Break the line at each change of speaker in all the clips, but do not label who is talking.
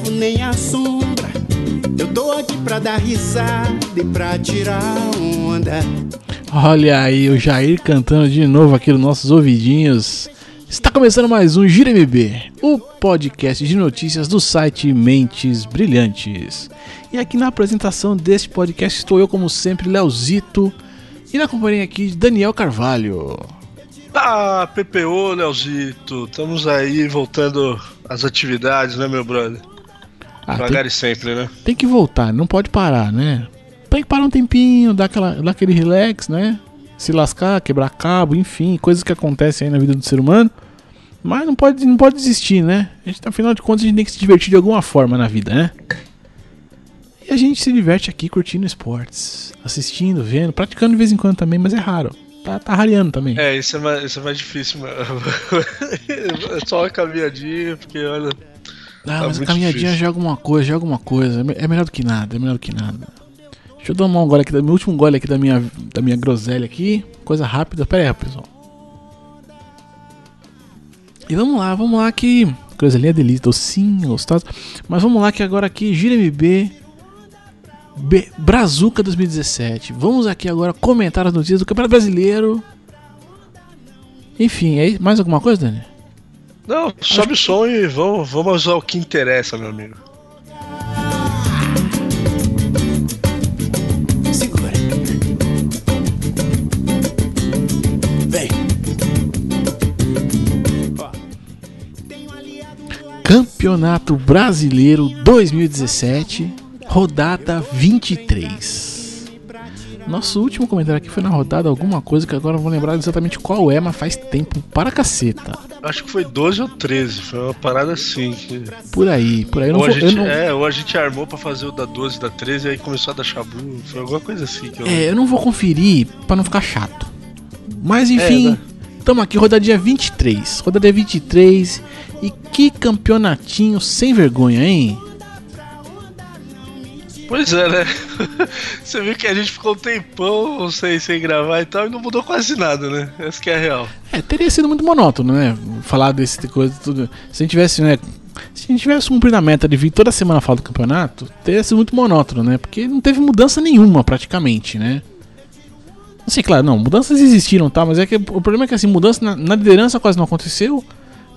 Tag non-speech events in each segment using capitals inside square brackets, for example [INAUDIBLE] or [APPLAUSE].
levo nem a sombra. Eu tô aqui pra dar risada e pra tirar onda.
Olha aí o Jair cantando de novo aqui nos nossos ouvidinhos. Está começando mais um Gira MB, o podcast de notícias do site Mentes Brilhantes. E aqui na apresentação deste podcast estou eu, como sempre, Leozito, e na companhia aqui de Daniel Carvalho.
Ah, PPO, Leozito, estamos aí voltando às atividades, né, meu brother?
Ah,
Devagar
tem,
e sempre, né?
tem que voltar, não pode parar, né? Tem que parar um tempinho, dar, aquela, dar aquele relax, né? Se lascar, quebrar cabo, enfim, coisas que acontecem aí na vida do ser humano. Mas não pode, não pode desistir, né? A gente, afinal de contas, a gente tem que se divertir de alguma forma na vida, né? E a gente se diverte aqui curtindo esportes, assistindo, vendo, praticando de vez em quando também, mas é raro. Tá, tá rareando também.
É, isso é mais, isso é mais difícil, mano. [LAUGHS] Só uma caminhadinha, porque olha.
Ah,
Tá
mas a caminhadinha
difícil.
já é alguma coisa, já é alguma coisa. É me- É melhor do que nada, é melhor do que nada. Deixa eu tomar um gole aqui, meu último gole aqui da minha, da minha groselha aqui. Coisa rápida. Pera aí, pessoal. E vamos lá, vamos lá que. Groselhinha delícia, docinho, gostosa. Mas vamos lá que agora aqui, Gira MB. B, Brazuca 2017. Vamos aqui agora comentar as notícias do Campeonato Brasileiro. Enfim, é mais alguma coisa, Dani?
Não, sobe o som e vamos, vamos ao que interessa, meu amigo.
Segura. Vem.
Campeonato Brasileiro 2017, rodada 23. Nosso último comentário aqui foi na rodada alguma coisa que agora não vou lembrar exatamente qual é, mas faz tempo para caceta.
Acho que foi 12 ou 13, foi uma parada assim. Que...
Por aí, por aí.
Ou, a
vou, eu
gente,
não,
É, ou a gente armou pra fazer o da 12 e da 13 e aí começou a dar chabu. Foi alguma coisa assim que eu.
é, eu não vou conferir para não ficar chato. Mas enfim,
É, né?
estamos aqui, rodadinha 23. Rodadinha 23. E que campeonatinho sem vergonha, hein?
Pois é, né? [LAUGHS] Você viu que a gente ficou um tempão sem, sem gravar e tal, e não mudou quase nada, né? Essa que é a real.
É, teria sido muito monótono, né? Falar desse tipo de coisa tudo. Se a gente tivesse, né? Se a gente tivesse cumprido a meta de vir toda semana falar do campeonato, teria sido muito monótono, né? Porque não teve mudança nenhuma praticamente, né? Assim, claro, não, mudanças existiram, tá? Mas é que o problema é que assim, mudança na, na liderança quase não aconteceu.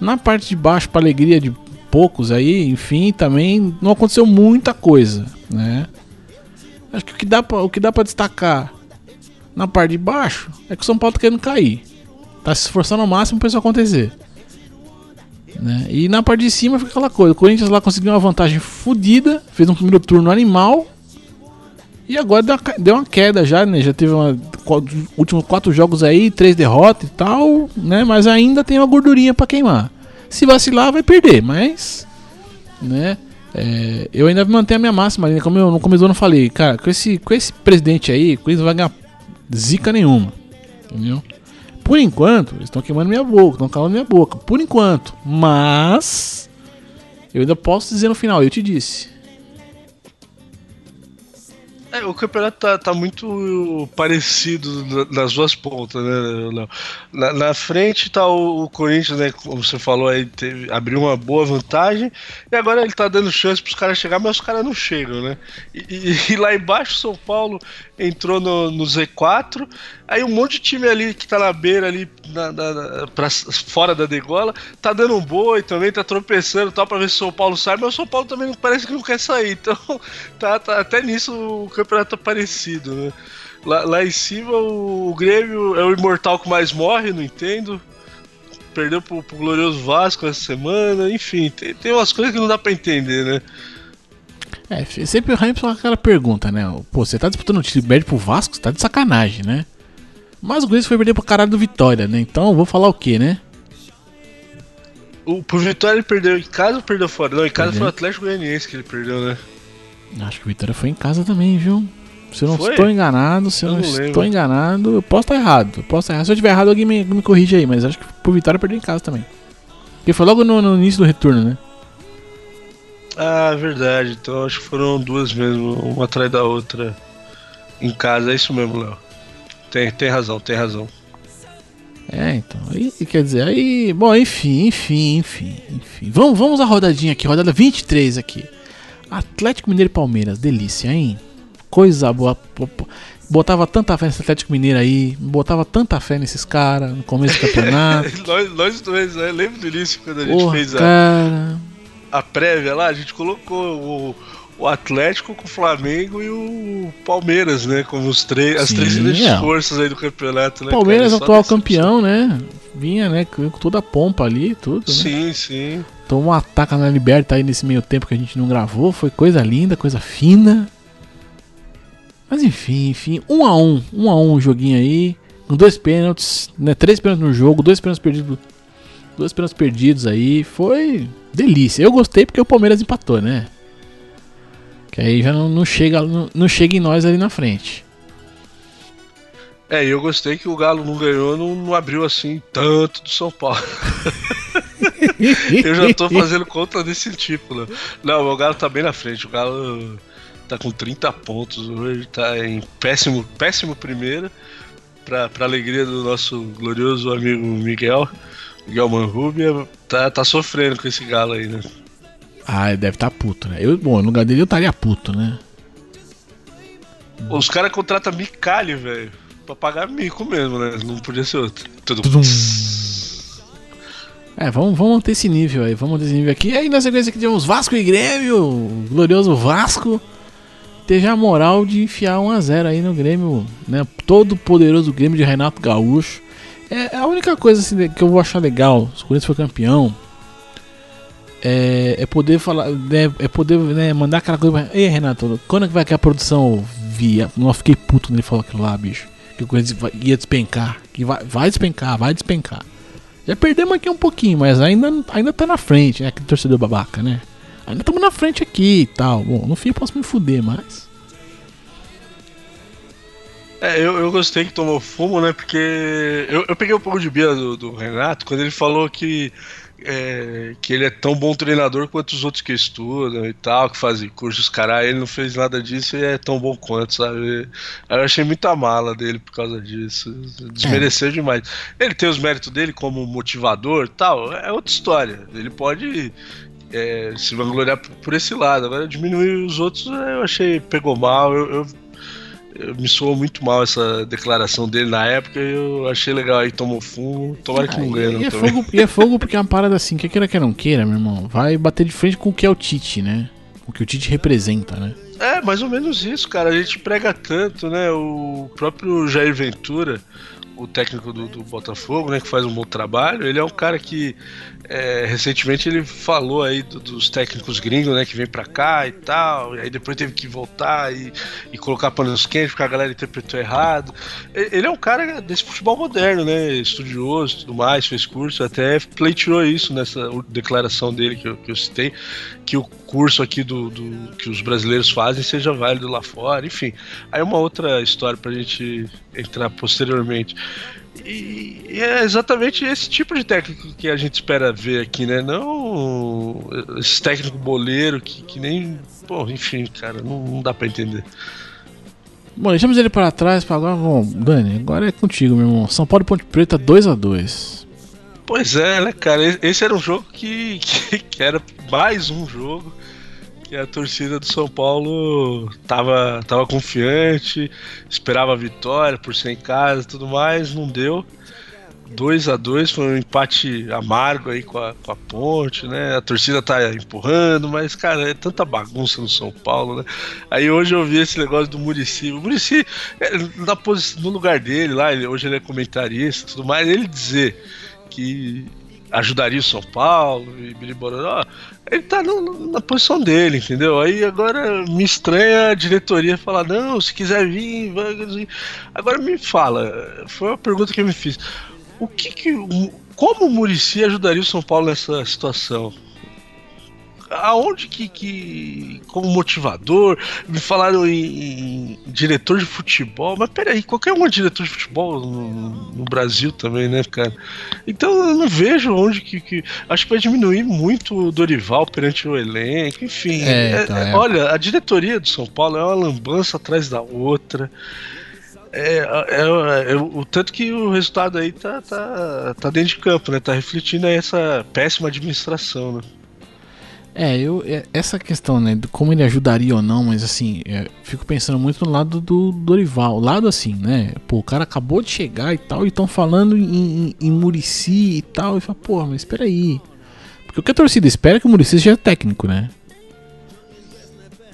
Na parte de baixo, pra alegria de poucos aí, enfim, também não aconteceu muita coisa, né? Acho que o que dá pra, o que dá pra destacar na parte de baixo é que o São Paulo tá querendo cair. Tá se esforçando ao máximo pra isso acontecer. Né? E na parte de cima fica aquela coisa: o Corinthians lá conseguiu uma vantagem fodida, fez um primeiro turno animal. E agora deu uma, deu uma queda já, né? Já teve uma, qu- últimos quatro jogos aí, três derrotas e tal, né? Mas ainda tem uma gordurinha pra queimar. Se vacilar, vai perder, mas. Né? É, eu ainda mantenho a minha máxima ali, como eu no começo eu falei, cara, com esse, com esse presidente aí, com isso não vai ganhar zica nenhuma. Entendeu? Por enquanto, eles estão queimando minha boca, estão calando minha boca. Por enquanto. Mas. Eu ainda posso dizer no final, eu te disse.
É, o campeonato tá, tá muito parecido na- nas duas pontas, né, Léo? Na, na frente tá o, o Corinthians, né? Como você falou aí, teve, abriu uma boa vantagem. E agora ele tá dando chance pros caras chegar, mas os caras não chegam, né? E, e- e lá embaixo, São Paulo entrou no, no Z4. Aí um monte de time ali que tá na beira ali, na, na- na- pra, fora da degola, tá dando um boi também, tá tropeçando tal, pra ver se o São Paulo sai, mas o São Paulo também parece que não quer sair. [LAUGHS] Então, tá, tá- até nisso o campeonato tá parecido, né? Lá, lá em cima o, Grêmio é o imortal que mais morre, não entendo. Perdeu pro, pro glorioso Vasco essa semana, enfim, tem, tem umas coisas que não dá pra entender, né?
É, sempre o Hamilton aquela pergunta, né? Pô, você tá disputando o título perde pro Vasco? Você tá de sacanagem, né? Mas o Corinthians foi perder pro caralho do Vitória, né? Então eu vou falar o quê, né?
O, pro Vitória ele perdeu em casa ou perdeu fora? Não, em casa
Perdeu.
foi o Atlético Goianiense que ele perdeu, né?
Acho que o Vitória foi em casa também, viu? Se eu não
Foi?
estou enganado, se eu, não,
não
estou enganado, eu posso estar errado. Eu posso estar errado. Se eu estiver errado, alguém me, me corrige aí, mas acho que pro Vitória perdeu em casa também. Porque foi logo no, no início do retorno, né?
Ah, verdade. Então acho que foram duas mesmo, uma atrás da outra em casa. É isso mesmo, Léo. Tem, tem razão, tem razão.
É, então. Aí, quer dizer, aí. Bom, enfim, enfim, enfim, enfim. Vamos, vamos à rodadinha aqui, rodada 23 aqui. Atlético Mineiro e Palmeiras, delícia, hein? Coisa boa. Botava tanta fé nesse Atlético Mineiro aí, botava tanta fé nesses caras no começo do [LAUGHS] campeonato.
nós, nós dois, né? Lembro do início quando a gente
Porra,
fez a,
cara.
A prévia lá, a gente colocou o, o Atlético com o Flamengo e o Palmeiras, né? Como os três, as
Sim,
três grandes
é.
forças aí do campeonato, né?
Palmeiras,
cara? Só
atual campeão, né? Vinha, né? Com toda a pompa ali, tudo, né?
Sim, sim.
Tomou um ataque na Liberta aí nesse meio tempo que a gente não gravou. Foi coisa linda, coisa fina. Mas enfim, enfim. Um a um. Um a um o joguinho aí. Com dois pênaltis, né? Três pênaltis no jogo, dois pênaltis perdidos. Dois pênaltis perdidos aí. Foi delícia. Eu gostei porque o Palmeiras empatou, né? Que aí já não, não chega, não, não chega em nós ali na frente.
É, eu gostei que o Galo não ganhou, não, não abriu assim tanto do São Paulo. [LAUGHS] eu já tô fazendo conta desse tipo, né? Não, o Galo tá bem na frente. O Galo tá com 30 pontos hoje, tá em péssimo, péssimo primeiro. Pra, pra alegria do nosso glorioso amigo Miguel, Miguel Manrubia, tá, tá sofrendo com esse Galo aí, né?
Ah, ele deve estar tá puto, né? Eu, bom, no lugar dele eu estaria puto, né?
Os caras contratam Micali, velho. Pra pagar mico mesmo, né? Não podia ser outro. Tudo.
Tudum. É, vamos, vamos manter esse nível aí, vamos manter esse nível aqui. E aí na sequência aqui tivemos Vasco e Grêmio, o glorioso Vasco. Teve a moral de enfiar 1x0 aí no Grêmio, né? Todo poderoso Grêmio de Renato Gaúcho. É a única coisa assim, que eu vou achar legal, se o Corinthians for campeão, é, é poder falar, né, é poder né, mandar aquela coisa. Ei, Renato, quando é que vai que a produção via? Não fiquei puto quando ele falou aquilo lá, bicho. Que o Corinthians ia despencar. Que vai, vai despencar, vai despencar. Já perdemos aqui um pouquinho, mas ainda, ainda tá na frente, né? Aquele torcedor babaca, né? Ainda estamos na frente aqui e tal. Bom, no fim eu posso me fuder, mas.
É, eu, eu gostei que tomou fumo, né? Porque eu, eu peguei um pouco de bia do, do Renato quando ele falou que, é, que ele é tão bom treinador quanto os outros que estudam e tal, que fazem cursos, caralho. Ele não fez nada disso e é tão bom quanto, sabe? Eu achei muita mala dele por causa disso. Desmereceu demais. Ele tem os méritos dele como motivador tal, é outra história. Ele pode. é, se vangloriar por- por esse lado. Agora, diminuir os outros, é, eu achei, pegou mal. eu eu- me soou muito mal essa declaração dele na época e eu achei legal aí, tomou fumo, tomara que não ganhe não
e, é fogo, e é fogo porque é uma parada assim, que queira que não queira, meu irmão. Vai bater de frente com o que é o Tite, né? O que o Tite representa, né?
É, mais ou menos isso, cara, a gente prega tanto, né, o próprio Jair Ventura, o técnico do, do Botafogo, né, que faz um bom trabalho, ele é um cara que é, recentemente ele falou aí do- dos técnicos gringos, né, que vem pra cá e tal, e aí depois teve que voltar e, e colocar panos quentes porque a galera interpretou errado. Ele é um cara desse futebol moderno, né, estudioso tudo mais, fez curso, até pleiteou isso nessa declaração dele que eu, que eu citei, que o curso aqui do, do- que os brasileiros fazem seja válido lá fora, enfim. Aí uma outra história pra gente entrar posteriormente. E, e é exatamente esse tipo de técnico que a gente espera ver aqui, né? Não esse técnico boleiro que, que nem. Pô, enfim, cara, não, não dá pra entender.
Bom, deixamos ele para trás para agora. Bom, Dani, agora é contigo, meu irmão. São Paulo e Ponte Preta 2 a 2
Pois é, né, cara? Esse era um jogo que, [LAUGHS] que, que era mais um jogo que a torcida do São Paulo tava, tava confiante, esperava a vitória por ser em casa e tudo mais, não deu. 2 a 2 foi um empate amargo aí com a, com a ponte, né? A torcida tá empurrando, mas, cara, é tanta bagunça no São Paulo, né? Aí hoje eu vi esse negócio do Murici. O Murici, é, no lugar dele lá, ele- hoje ele é comentarista tudo mais, ele dizer que ajudaria o São Paulo e Billy Bororó, ele tá no- na posição dele, entendeu? Aí agora me estranha a diretoria falar, não, se quiser vir, vai. Agora me fala, foi uma pergunta que eu me fiz. O que que. Como o Murici ajudaria o São Paulo nessa situação? Aonde que, que. Como motivador, me falaram em, em diretor de futebol, mas peraí, qualquer um é diretor de futebol no, no Brasil também, né, cara? Então eu não vejo onde que, que- Acho que vai diminuir muito o Dorival perante o elenco, enfim.
É,
É-
então,
é-
é.
Olha, a diretoria do São Paulo é uma lambança atrás da outra. É, é, é, o tanto que o resultado aí tá, tá, tá dentro de campo, né? Tá refletindo aí essa péssima administração, né?
É, eu, é, essa questão, né, de como ele ajudaria ou não, mas assim, é, fico pensando muito no lado do Dorival, lado assim, né, pô, o cara acabou de chegar e tal, e estão falando em, em, em Murici e tal, e fala, pô, mas espera aí, porque o que a torcida espera é que o Murici seja técnico, né,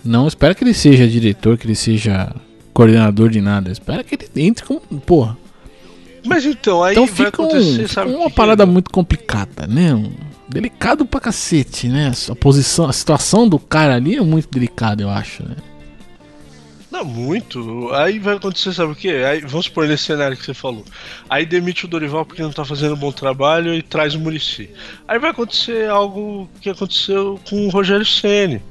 não espera que ele seja diretor, que ele seja coordenador de nada, espera que ele entre como, porra.
Mas então, aí
então fica, um, fica uma parada muito complicada, né, um, delicado pra cacete, né? A posição, a situação do cara ali é muito delicada, eu acho, né?
Não, muito. Aí vai acontecer, sabe o quê? Aí, vamos supor nesse cenário que você falou. Aí demite o Dorival porque não tá fazendo um bom trabalho e traz o Murici. Aí vai acontecer algo que aconteceu com o Rogério Ceni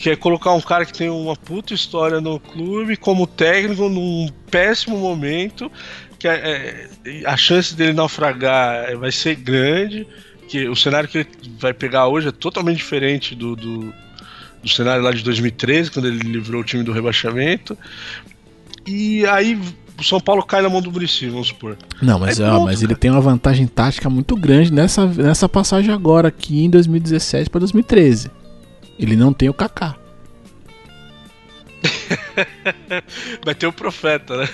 que é colocar um cara que tem uma puta história no clube como técnico num péssimo momento, que é, é, a chance dele naufragar vai ser grande que o cenário que ele vai pegar hoje é totalmente diferente do, do, do cenário lá de 2013, quando ele livrou o time do rebaixamento. E aí o São Paulo cai na mão do Muricy, vamos supor.
Não, mas, ó, mas ele tem uma vantagem tática muito grande nessa, nessa passagem agora aqui em 2017 para 2013. Ele não tem o Kaká. [LAUGHS]
Vai ter o profeta, né?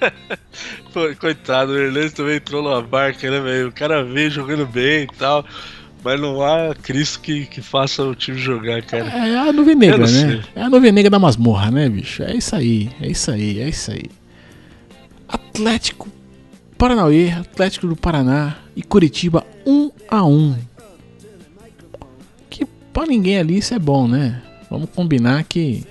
[LAUGHS] Coitado, o Hernandes também entrou numa barca, né, velho? O cara veio jogando bem e tal. Mas não há Cristo que, que faça o time jogar, cara.
É, é a nuvem negra, né? Sei. É a nuvem negra da masmorra, né, bicho? É isso aí, é isso aí, é isso aí. Atlético Paranauê, Atlético do Paraná e Curitiba 1 um a 1 um. Que pra ninguém ali isso é bom, né? Vamos combinar que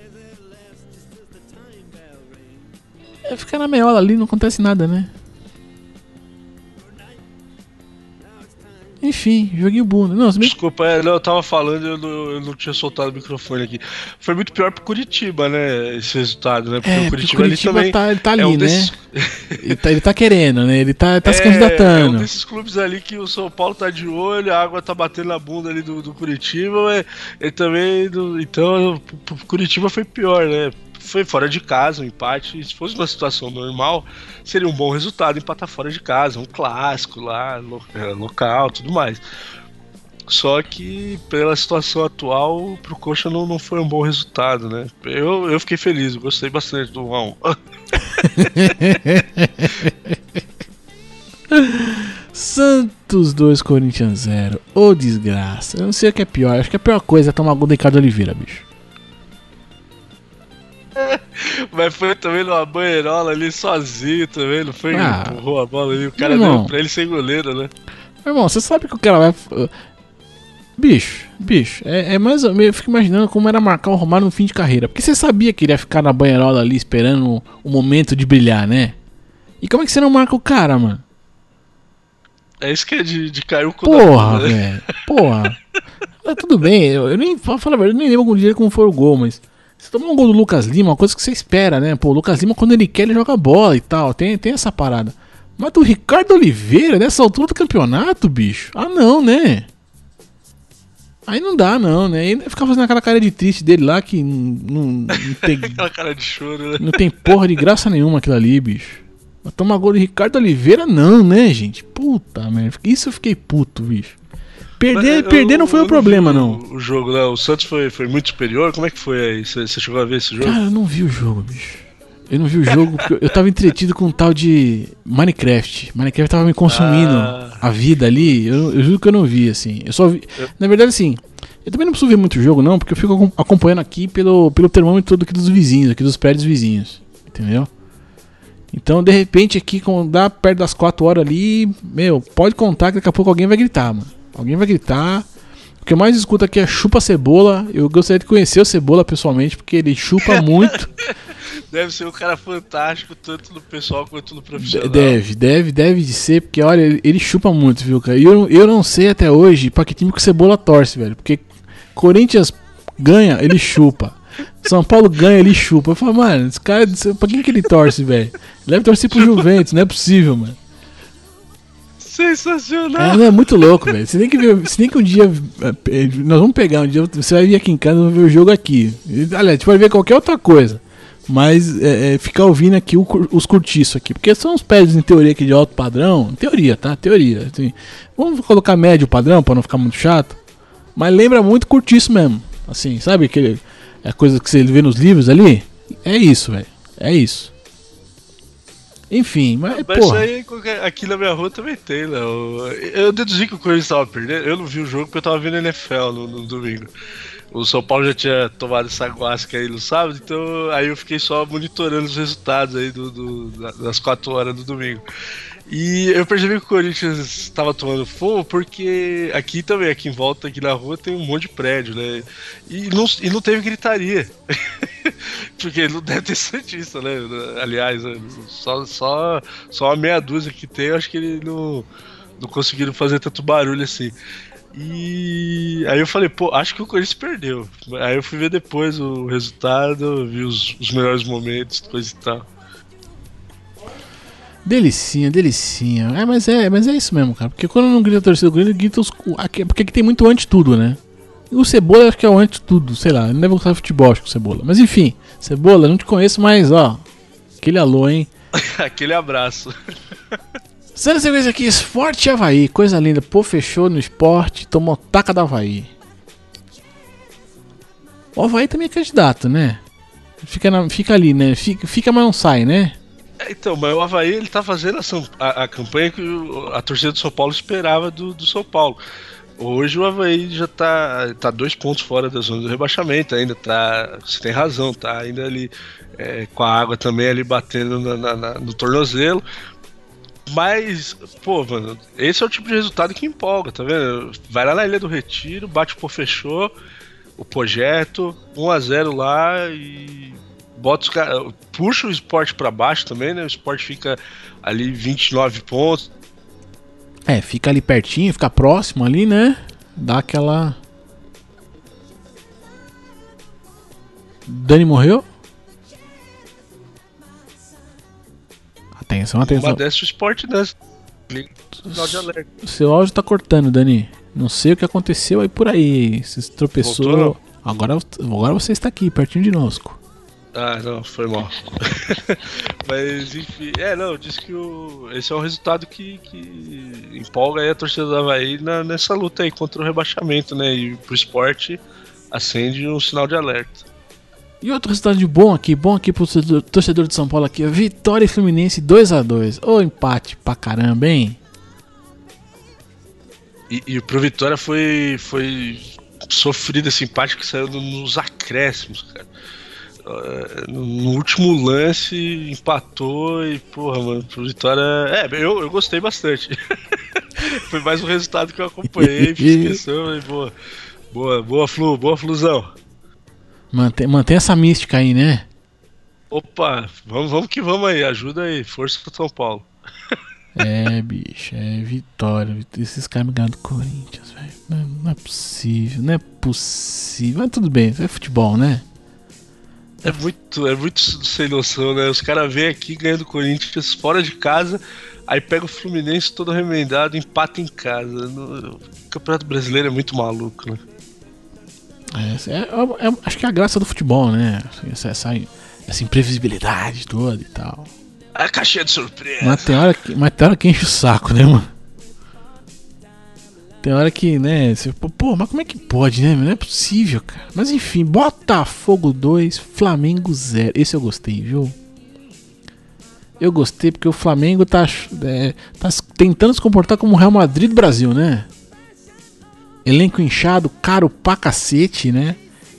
É ficar na meiola ali, não acontece nada, né? Enfim, joguinho bunda. Não,
Desculpa, é, eu tava falando e eu, não, eu não tinha soltado o microfone aqui. Foi muito pior pro Curitiba, né? Esse resultado, né?
Porque é, o Curitiba, Curitiba ali também. Tá, ele tá ali, é um né? Desses... [LAUGHS] ele, tá, ele tá querendo, né? Ele tá, tá é, se candidatando. É um
desses clubes ali que o São Paulo tá de olho, a água tá batendo na bunda ali do, do Curitiba. Ele também. Do, então, pro Curitiba foi pior, né? Foi fora de casa, um empate. Se fosse uma situação normal, seria um bom resultado empatar fora de casa, um clássico lá, é, local, tudo mais. Só que pela situação atual, pro Coxa não, não foi um bom resultado, né? Eu, eu fiquei feliz, eu gostei bastante do 1x1. [LAUGHS]
Santos 2, Corinthians 0. Ô oh, desgraça. Eu não sei o que é pior. Acho que a pior coisa é tomar gol de Ricardo Oliveira, bicho. [LAUGHS]
Mas foi também numa banheirola ali sozinho também, não foi? Ah, empurrou a bola ali, o cara irmão, deu pra ele sem goleiro, né?
Irmão, você sabe que o cara vai. Bicho, bicho, é, é mais ou menos. Eu fico imaginando como era marcar o Romário no fim de carreira. Porque você sabia que ele ia ficar na banheirola ali esperando o momento de brilhar, né? E como é que você não marca o cara, mano?
É isso que é de, de cair o cu
Porra, né? velho. Porra. [LAUGHS] Mas tudo bem, eu, eu nem. Fala a verdade, eu nem lembro algum dia como foi o gol, mas. Você tomar um gol do Lucas Lima, uma coisa que você espera, né? Pô, o Lucas Lima, quando ele quer, ele joga bola e tal. Tem, tem essa parada. Mas do Ricardo Oliveira, nessa altura do campeonato, bicho? Ah, não, né? Aí não dá, não, né? Ele ficar fazendo aquela cara de triste dele lá que não, não tem. [LAUGHS]
aquela cara de choro, né?
Não tem porra de graça nenhuma aquilo ali, bicho. Mas tomar gol de Ricardo Oliveira, não, né, gente? Puta merda. Isso eu fiquei puto, bicho. Perder, Mas, perder eu, não foi o problema, não.
O jogo, né? O Santos foi, foi muito superior. Como é que foi aí? Você, chegou a ver esse jogo?
Cara, eu não vi o jogo, bicho. Eu não vi o jogo porque eu tava entretido com um tal de Minecraft. Minecraft tava me consumindo ah. a vida ali. Eu, eu juro que eu não vi, assim. Eu só vi. Na verdade, assim, eu também não preciso ver muito jogo, não, porque eu fico acompanhando aqui pelo, pelo termômetro aqui dos vizinhos, aqui dos prédios vizinhos. Entendeu? Então, de repente, aqui, quando dá perto das 4 horas ali, meu, pode contar que daqui a pouco alguém vai gritar, mano. Alguém vai gritar. O que eu mais escuto aqui é chupa cebola. Eu gostaria de conhecer o cebola pessoalmente, porque ele chupa [LAUGHS] muito.
Deve ser um cara fantástico, tanto no pessoal quanto no profissional.
Deve, deve, deve de ser, porque olha, ele, ele chupa muito, viu, cara? E eu, eu não sei até hoje pra que time que o cebola torce, velho. Porque Corinthians ganha, ele chupa. São Paulo ganha, ele chupa. Eu falo, mano, esse cara, pra quem que ele torce, velho? Ele deve torcer pro [LAUGHS] Juventus, não é possível, mano.
Sensacional!
É, é muito louco, velho. Você tem que que um dia. É, nós vamos pegar um dia. Você vai vir aqui em casa e ver o jogo aqui. Aliás, a gente pode ver qualquer outra coisa. Mas é, é, ficar ouvindo aqui o, os curtiços aqui. Porque são os pads em teoria aqui de alto padrão. Teoria, tá? Teoria. Assim, vamos colocar médio padrão para não ficar muito chato. Mas lembra muito curtiço mesmo. Assim, sabe aquele. É a coisa que você vê nos livros ali? É isso, velho. É isso. Enfim, mas,
mas isso aí aqui na minha rua também tem, Léo. Eu deduzi que o Corinthians estava perdendo. Eu não vi o jogo porque eu tava vendo NFL no, no domingo. O São Paulo já tinha tomado essa guasca aí no sábado, então aí eu fiquei só monitorando os resultados aí do, do das 4 horas do domingo. E eu percebi que o Corinthians estava tomando fogo porque aqui também, aqui em volta, aqui na rua, tem um monte de prédio, né? E não, e não teve gritaria. [LAUGHS] porque não deve ter [LAUGHS] Santista, né? Aliás, só, só, só uma meia dúzia que tem, acho que ele não, não conseguiram fazer tanto barulho assim. E aí eu falei, pô, acho que o Corinthians perdeu. Aí eu fui ver depois o resultado, vi os, os melhores momentos, coisa e tal.
Delicinha, delicinha. É, mas é, mas é isso mesmo, cara. Porque quando não grita a torcida do Grêmio, grita os. Aqui, porque aqui tem muito anti tudo, né? O Cebola acho que é o anti tudo, sei lá. Não deve gostar de futebol, acho que o Cebola. Mas enfim, Cebola, não te conheço, mas ó. Aquele alô, hein? [LAUGHS]
aquele abraço. [LAUGHS]
Sendo sequência aqui, Esporte Havaí, coisa linda. Pô, fechou no esporte, tomou taca da Havaí. O Havaí também é candidato, né? Fica, na, fica ali, né? Fica, fica, mas não sai, né?
Então, mas o Havaí ele tá fazendo a, a, a campanha que a torcida do São Paulo esperava do, do São Paulo. Hoje o Havaí já tá, tá dois pontos fora da zona do rebaixamento, ainda tá. Você tem razão, tá ainda ali é, com a água também ali batendo na, na, na, no tornozelo. Mas, pô, mano, esse é o tipo de resultado que empolga, tá vendo? Vai lá na Ilha do Retiro, bate por fechou o projeto, 1 a 0 lá e bota os caras. Puxa o esporte para baixo também, né? O esporte fica ali 29 pontos.
É, fica ali pertinho, fica próximo ali, né? Dá aquela. Dani morreu? Atenção, atenção.
Dessa o esporte dança.
Seu áudio tá cortando, Dani. Não sei o que aconteceu aí por aí. Você tropeçou. Agora, agora você está aqui, pertinho de nós.
Ah, não, foi mal. [LAUGHS] Mas enfim, é, não, disse que o, esse é um resultado que, que empolga aí a torcida do Havaí na, nessa luta aí contra o rebaixamento, né? E pro esporte acende um sinal de alerta.
E outro resultado de bom aqui, bom aqui pro torcedor de São Paulo aqui, Vitória e Fluminense 2 a 2 Ô empate pra caramba, hein?
E, e pro Vitória foi, foi sofrido esse empate que saiu nos acréscimos, cara. Eh, no último lance empatou e, porra, mano, pro Vitória. É, eu, eu gostei bastante. [LAUGHS] Foi mais um resultado que eu acompanhei, [LAUGHS] fiz questão e boa. Boa, boa, Flu, boa Flusão.
Mantém, mantém essa mística aí, né?
Opa, vamos, vamos que vamos aí, ajuda aí, força pro São Paulo.
é, bicho, é vitória. Esses caras me ganham do Corinthians, velho. Não, não, é possível, não é possível. Mas tudo bem, é futebol, né?
É muito, é muito sem noção, né? Os caras vêm aqui ganhando Corinthians fora de casa, aí pega o Fluminense todo remendado, empata em casa. O Campeonato Brasileiro é muito maluco, né?
É, é, é, acho que é a graça do futebol, né? Essa, essa, essa imprevisibilidade toda e tal.
A caixinha de surpresa.
Mas tem hora que, mas tem hora que enche o saco, né, mano? Tem hora que, né, você, pô, mas como é que pode, né? Não é possível, cara. Mas enfim, Botafogo 2, Flamengo 0. Esse eu gostei, viu? Eu gostei porque o Flamengo tá, é, tá tentando se comportar como o Real Madrid do Brasil, né? Elenco inchado, caro pra cacete, né?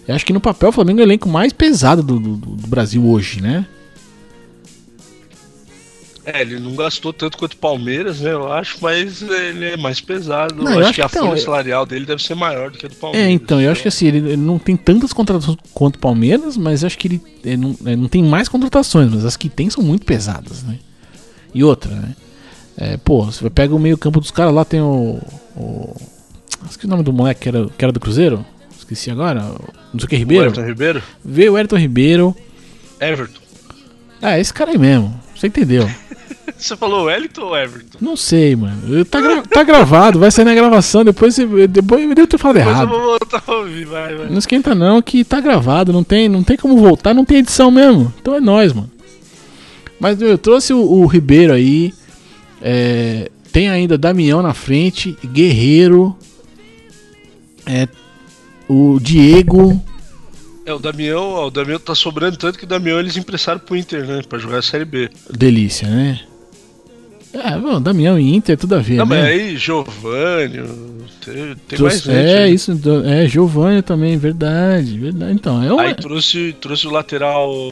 Eu acho que no papel o Flamengo é o elenco mais pesado do, do, do Brasil hoje, né?
É, ele não gastou tanto quanto o Palmeiras, né? Eu acho, mas ele é mais pesado. Não, eu acho, acho que a então, folha salarial dele deve ser maior do que a do Palmeiras.
É, então, eu acho que assim, ele, não tem tantas contratações quanto o Palmeiras, mas eu acho que ele, ele não, ele não tem mais contratações, mas as que tem são muito pesadas, né? E outra, né? É, pô, você pega o meio-campo dos caras lá, tem o. o esqueci o nome do moleque que era, que era do Cruzeiro? Esqueci agora. Não sei o que, Ribeiro? O
Everton Ribeiro?
Veio o Everton Ribeiro.
Everton.
Ah, esse cara aí mesmo. Você entendeu? [LAUGHS]
Você falou Wellington ou Everton?
Não sei, mano. Tá, gra tá gravado, vai sair na gravação, depois, depois eu devo ter falado errado.
Eu vou voltar a ouvir, vai, vai.
Não esquenta não, que tá gravado, não tem, não tem como voltar, não tem edição mesmo. Então é nós, mano. Mas eu trouxe o, o Ribeiro aí. É, tem ainda Damião na frente, Guerreiro. É, o Diego.
É, o Damião, ó, o Damião tá sobrando tanto que o Damião eles emprestaram pro Inter, né? Pra jogar a Série B.
Delícia, né? É, bom, Damião e Inter, tudo a ver,
Não,
né?
mas aí, Giovanni, tem, tem
Trouxe-
mais gente.
é,
aí.
isso, do- é, Giovanni também, verdade, verdade. Então, é uma,
Aí trouxe, trouxe o lateral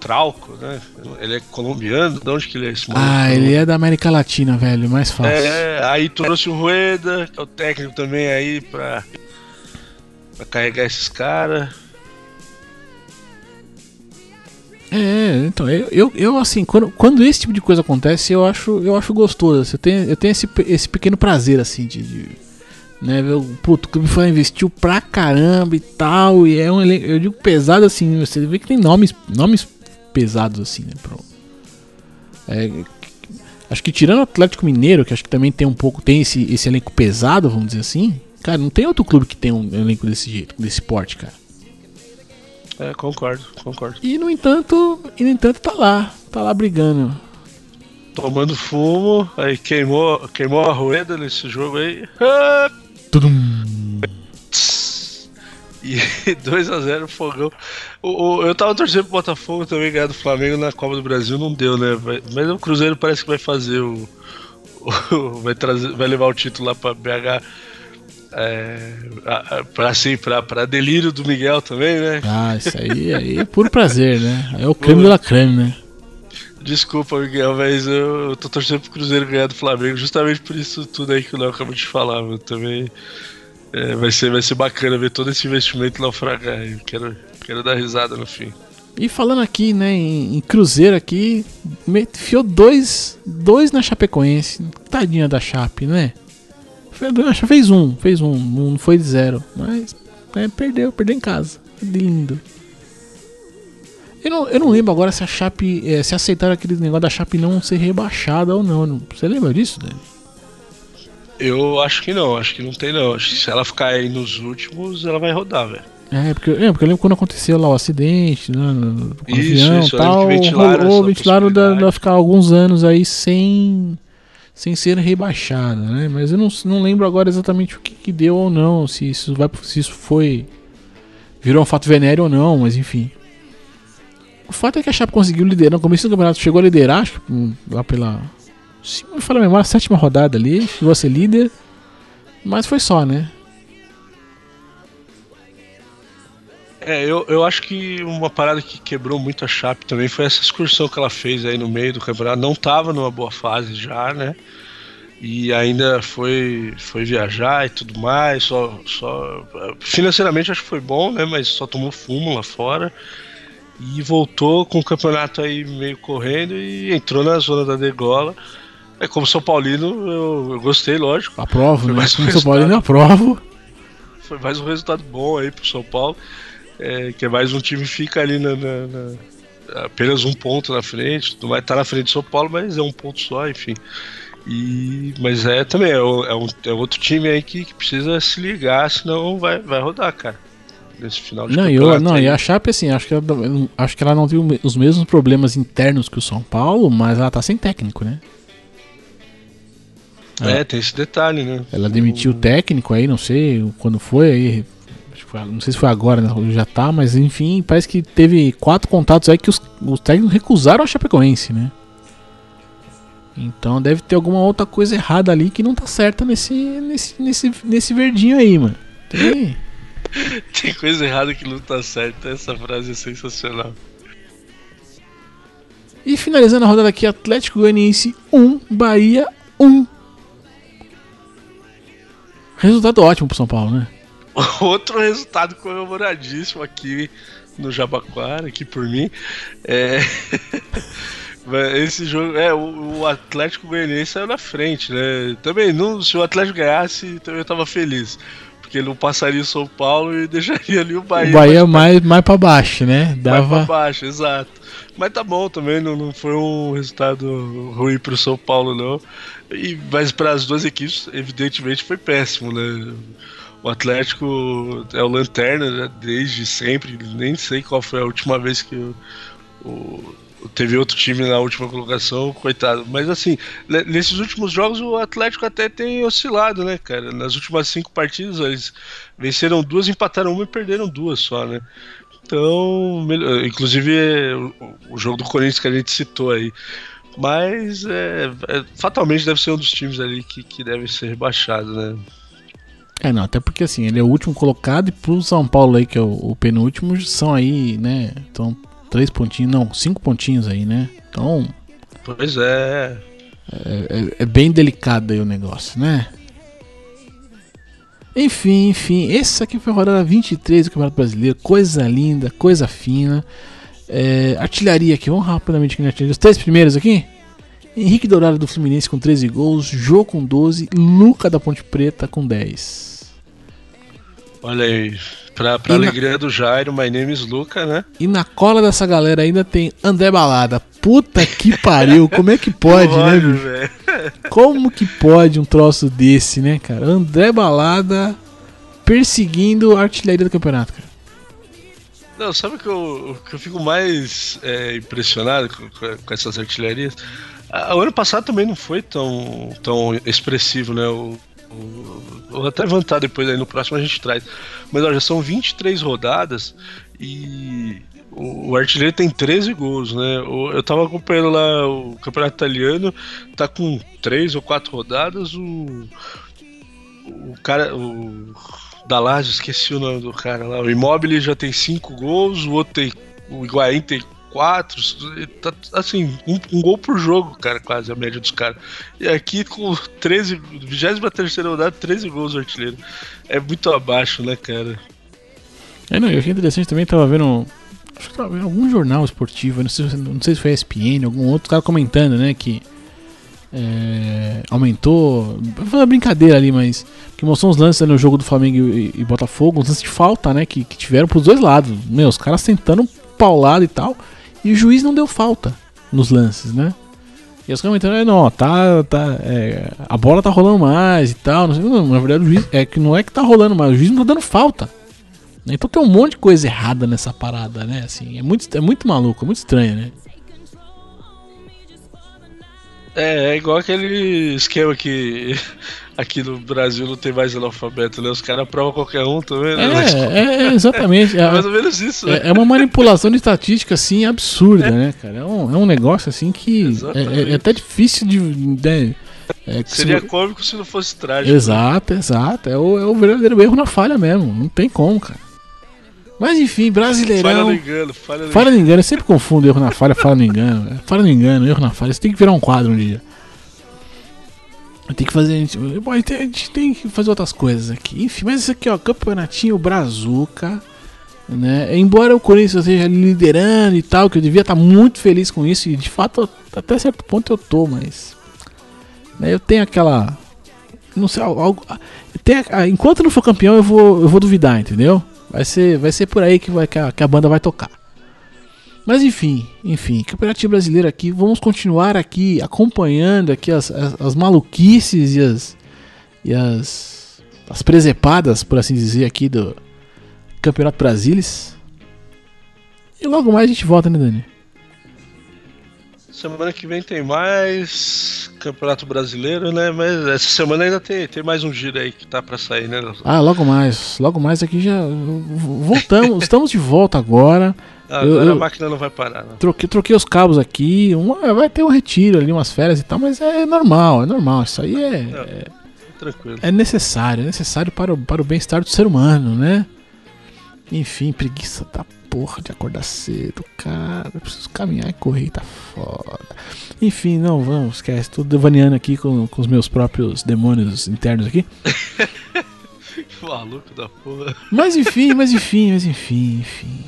Trauco, né? Ele é colombiano, de onde que ele é esse?
Ah, ele é da América Latina, velho, mais fácil.
É, aí trouxe o Rueda, que é o técnico também aí pra, pra carregar esses caras.
É, então, eu, eu, eu, assim, quando, quando esse tipo de coisa acontece, eu acho, eu acho gostoso. assim, Eu tenho, eu tenho esse, esse pequeno prazer, assim, de. de né, o puto, o clube foi investiu pra caramba e tal. E é um eu digo pesado assim, você vê que tem nomes, nomes pesados, assim, né? Pro, é, acho que tirando o Atlético Mineiro, que acho que também tem um pouco, tem esse, esse elenco pesado, vamos dizer assim. Cara, não tem outro clube que tem um elenco desse jeito, desse porte, cara.
É, concordo, concordo.
E no entanto, e no entanto tá lá, tá lá brigando.
Tomando fumo, aí queimou, queimou a Rueda nesse jogo aí.
Tudum. [LAUGHS]
E 2x0 fogão. O, o- eu tava torcendo pro Botafogo também ganhar do Flamengo na Copa do Brasil, não deu, né? Mas o Cruzeiro parece que vai fazer o. [LAUGHS] o- vai, trazer, vai levar o título lá pra BH. É, a- a- pra, assim, pra delírio do Miguel também, né?
Ah, isso aí, aí é puro prazer, né? É o creme de la creme, né?
Desculpa, Miguel, mas eu, eu tô torcendo pro Cruzeiro ganhar do Flamengo justamente por isso tudo aí que o Léo acabou de falar. Eu também é, vai, ser, vai ser bacana ver todo esse investimento naufragar. Eu quero, quero dar risada no fim.
E falando aqui, né, em, em Cruzeiro aqui, enfiou dois, dois na Chapecoense. Tadinha da Chape, né? Chape- fez um, fez um, não foi de zero. Mas é, perdeu, perdeu em casa. Lindo. Eu não, eu não lembro agora se a Chape, é, se aceitaram aquele negócio da Chape não ser rebaixada ou não. Você lembra disso, Dani?
Eu acho que não, acho que não tem não. Acho que se ela ficar aí nos últimos, ela vai rodar, velho.
É, porque, é, porque eu lembro quando aconteceu lá o acidente, né, no, no
Isso,
avião e
isso,
tal,
ventilaram
rolou, ventilaram da, da ficar alguns anos aí sem sem ser rebaixada, né? Mas eu não, não lembro agora exatamente o que, que deu ou não, se isso vai se isso foi virou um fato venéreo ou não, mas enfim. O fato é que a Chape conseguiu liderar no começo do campeonato, chegou a liderar, acho que lá pela se me falha a memória, sétima rodada ali, chegou a ser líder, mas foi só, né?
É, eu, eu acho que uma parada que quebrou muito a Chape também foi essa excursão que ela fez aí no meio do campeonato. Não tava numa boa fase já, né? E ainda foi, foi viajar e tudo mais. Só, só financeiramente acho que foi bom, né? Mas só tomou fumo lá fora. E voltou com o campeonato aí meio correndo e entrou na zona da degola. É como São Paulino, eu, eu gostei, lógico.
Aprovo, né? Como São Paulo
resultado.
aprovo.
Foi mais um resultado bom aí pro São Paulo. É, que é mais um time fica ali na, na- na- apenas um ponto na frente. Não vai estar na frente do São Paulo, mas é um ponto só, enfim. E, mas é também é, é um, é outro time aí que, que precisa se ligar, senão vai, vai rodar, cara. Nesse final de
Não, eu, não,
aí.
e a Chape, assim, acho que, ela, acho que ela não tem os mesmos problemas internos que o São Paulo, mas ela tá sem técnico, né?
É, tem esse detalhe, né?
Ela demitiu o técnico aí, não sei quando foi aí. Foi- Não sei se foi agora, né? Já tá, mas enfim, parece que teve quatro contatos aí que os, os técnicos recusaram a Chapecoense, né? Então deve ter alguma outra coisa errada ali que não tá certa nesse, nesse, nesse, nesse verdinho aí, mano. Tem. [LAUGHS]
Tem coisa errada que não tá certa. Essa frase é sensacional.
E finalizando a rodada aqui, Atlético Goianiense 1, Bahia 1. Resultado ótimo pro São Paulo, né?
Outro resultado comemoradíssimo aqui no Jabaquara, aqui por mim. É... [LAUGHS] Esse jogo, é, o, Atlético Goianiense saiu na frente, né? Também, não, se o Atlético ganhasse, também eu tava feliz. Porque ele não passaria o São Paulo e [LAUGHS] deixaria ali o Bahia.
O Bahia mais, mais pra baixo, né? Dava...
Mais pra baixo, exato. Mas tá bom também, não, não foi um resultado ruim pro São Paulo, não. E, mas para as duas equipes, evidentemente, foi péssimo, né? O Atlético é o lanterna né, desde sempre, nem sei qual foi a última vez que o, o teve outro time na última colocação, coitado. Mas assim, nesses últimos jogos o Atlético até tem oscilado, né, cara? Nas últimas cinco partidas eles venceram duas, empataram uma e perderam duas só, né? Então, inclusive o, jogo do Corinthians que a gente citou aí. Mas é, é, fatalmente deve ser um dos times ali que, que deve ser rebaixado, né?
É, não, até porque assim, ele é o último colocado e pro São Paulo aí, que é o, o penúltimo, são aí, né? Então, três pontinhos, não, cinco pontinhos aí, né? Então.
Pois é.
É, é, é bem delicado aí o negócio, né? Enfim, enfim, esse aqui foi a rodada 23 do Campeonato Brasileiro. Coisa linda, coisa fina. É, artilharia aqui, vamos rapidamente aqui na artilharia. Os três primeiros aqui. Henrique Dourado do Fluminense com 13 gols, Jô com 12, Luca da Ponte Preta com 10.
Olha aí, pra, pra alegria na... do Jairo, my name is Luca, né?
E na cola dessa galera ainda tem André Balada. Puta que pariu, como é que [LAUGHS] pode, né, bicho? Como que pode um troço desse, né, cara? André Balada perseguindo a artilharia do campeonato, cara.
Não, sabe o que eu, que eu fico mais é, impressionado com, com, essas artilharias? O ano passado também não foi tão, tão expressivo, né? O, Vou até levantar depois aí no próximo a gente traz. Mas olha, são 23 rodadas e o, artilheiro tem 13 gols, né? Eu tava acompanhando lá o campeonato italiano, tá com 3 ou 4 rodadas. O, o cara. O, da Lazio, esqueci o nome do cara lá. O Immobile já tem 5 gols, o outro tem. O Higuaín tem quatro, tá, assim, um, um, gol por jogo, cara, quase a média dos caras. E aqui com 13, 23 rodada, 13 gols do artilheiro. É muito abaixo, né, cara?
É, não, eu achei interessante também, tava vendo. Acho que tava vendo algum jornal esportivo, não sei, não sei se foi ESPN, algum outro cara comentando, né, que. É, aumentou. Foi uma brincadeira ali, mas. Que mostrou uns lances no jogo do Flamengo e, e Botafogo, uns lances de falta, né? Que, que tiveram pros dois lados. Meu, os caras tentando paulado e tal. E o juiz não deu falta nos lances, né? E os comentando, é, não, tá, tá, é, a bola tá rolando mais e tal. Não, sei, não, na verdade, o juiz é que não é que tá rolando mais, o juiz não tá dando falta. Então tem um monte de coisa errada nessa parada, né? Assim, é muito, é muito maluco, é muito estranho, né?
É, é igual aquele esquema que [LAUGHS] aqui no Brasil não tem mais analfabeto, né? Os caras aprovam qualquer um também, né?
É, é, é exatamente. [LAUGHS]
é, mais ou menos isso,
né? É, uma manipulação de estatística, assim, absurda, é. né, cara? É um, é um negócio, assim, que é, é, até difícil de...
Né? Seria se... cômico se não fosse trágico.
Exato, exato. É o, é o verdadeiro erro na falha mesmo. Não tem como, cara. Mas enfim, brasileirão. Falha
no engano, falha no,
falha no engano. Eu sempre confundo erro na falha, falha no engano. Falha no engano, erro na falha. Isso tem que virar um quadro um dia. Tem que fazer. A gente, a, gente, a gente tem que fazer outras coisas aqui. Enfim, mas isso aqui, ó, Campeonatinho Brazuca. Né? Embora o Corinthians esteja liderando e tal, que eu devia estar muito feliz com isso, e de fato, até certo ponto eu tô, mas. Né, eu tenho aquela. Não sei, algo. Tem, enquanto não for campeão, eu vou, eu vou duvidar, entendeu? Vai ser, vai ser por aí que, vai, que, a, que a banda vai tocar. Mas enfim, enfim, Campeonato Brasileiro aqui, vamos continuar aqui acompanhando aqui as, as, as maluquices e as e as as presepadas, por assim dizer, aqui do Campeonato Brasilis. E logo mais a gente volta, né, Dani?
Semana que vem tem mais Campeonato Brasileiro, né? Mas essa semana ainda tem, tem mais um giro aí que tá para sair, né?
Ah, logo mais. Logo mais aqui já voltamos, estamos de volta agora.
Agora eu, eu, a máquina não vai parar. Não.
Troquei, troquei os cabos aqui. Uma, vai ter um retiro ali, umas férias e tal, mas é normal, é normal. Isso aí é. é, é
tranquilo.
É necessário, é necessário para o, para o bem-estar do ser humano, né? Enfim, preguiça da porra de acordar cedo, cara. Preciso caminhar e correr, tá foda. Enfim, não, vamos, esquece. Tô devaneando aqui com, com os meus próprios demônios internos aqui. [LAUGHS]
Maluco da porra.
Mas enfim, mas enfim, mas enfim, enfim.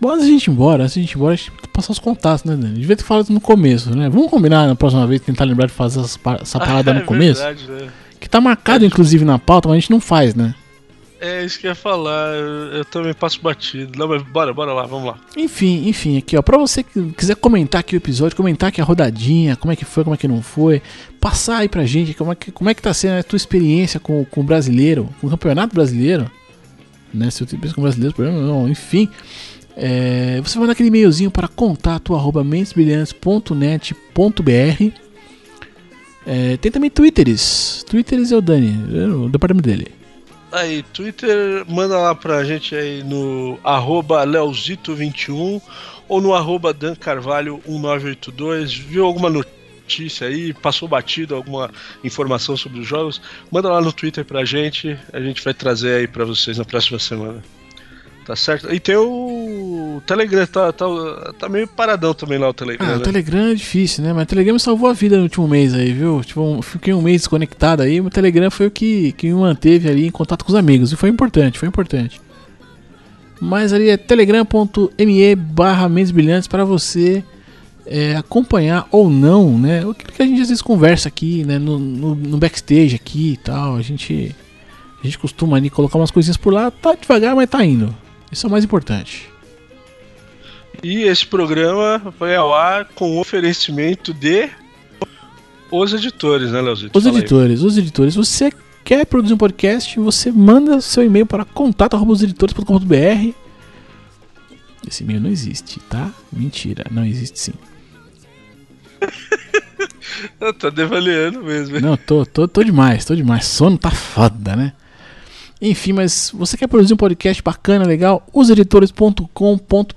Bom, antes de a gente ir embora, antes de a gente ir embora, a gente passar os contatos, né, Dani? Devia ter falado no começo, né? Vamos combinar na próxima vez, tentar lembrar de fazer essa [LAUGHS] parada no é começo? Verdade, né? Que tá marcado, é, inclusive, na pauta, mas a gente não faz, né?
É isso que eu ia falar, eu, também passo batido. Não, mas bora, bora lá, vamos lá.
Enfim, enfim, aqui ó, pra você que quiser comentar aqui o episódio, comentar aqui a rodadinha, como é que foi, como é que não foi, passar aí pra gente como é que, como é que tá sendo a tua experiência com, com o brasileiro, com o campeonato brasileiro, né, se eu tenho com o brasileiro, não, enfim, é, você vai aquele e-mailzinho para contato arroba mentesbrilhantes.net.br é, tem também twitters, twitters é o Dani, é o departamento dele.
Aí, Twitter, manda lá pra gente aí no arroba leozito21 ou no arroba dancarvalho1982. Viu alguma notícia aí, passou batido alguma informação sobre os jogos? Manda lá no Twitter pra gente, a gente vai trazer aí pra vocês na próxima semana. Tá certo? E tem o Telegram, tá, tá, tá meio paradão também lá o Telegram. Ah,
né?
o
Telegram é difícil, né? Mas o Telegram me salvou a vida no último mês aí, viu? Tipo, fiquei um mês desconectado aí, o Telegram foi o que, que me manteve ali em contato com os amigos. E foi importante, foi importante. Mas ali é telegram.me barra brilhantes para você é, acompanhar ou não, né? O que a gente às vezes conversa aqui, né? No, no, no backstage aqui e tal. A gente, a gente costuma ali colocar umas coisinhas por lá, tá devagar, mas tá indo. Isso é o mais importante.
E esse programa vai ao ar com oferecimento de os editores, né, Leozito?
Os editores, aí. os editores. Você quer produzir um podcast, você manda seu e-mail para contato@oseditores.com.br. Esse e-mail não existe, tá? Mentira, não existe sim. [LAUGHS]
Tô devaliando mesmo.
Não, tô, tô, tô demais, tô demais. Sono tá foda, né? Enfim, mas você quer produzir um podcast bacana, legal? Useditores.com.br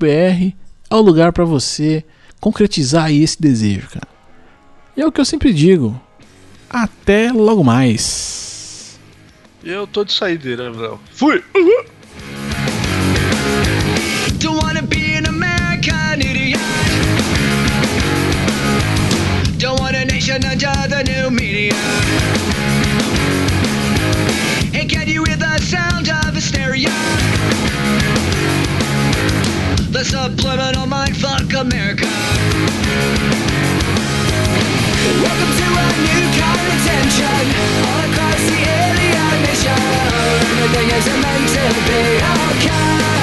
é o lugar para você concretizar esse desejo, cara. E é o que eu sempre digo. Até logo mais.
Eu tô de saideira, Léo. Fui! Uhum. Don't wanna be an American idiot. Don't want a nation under the new media. And can you The subliminal mind fuck America. Welcome to a new kind of tension. All across the alien nation. Everything is meant to be okay.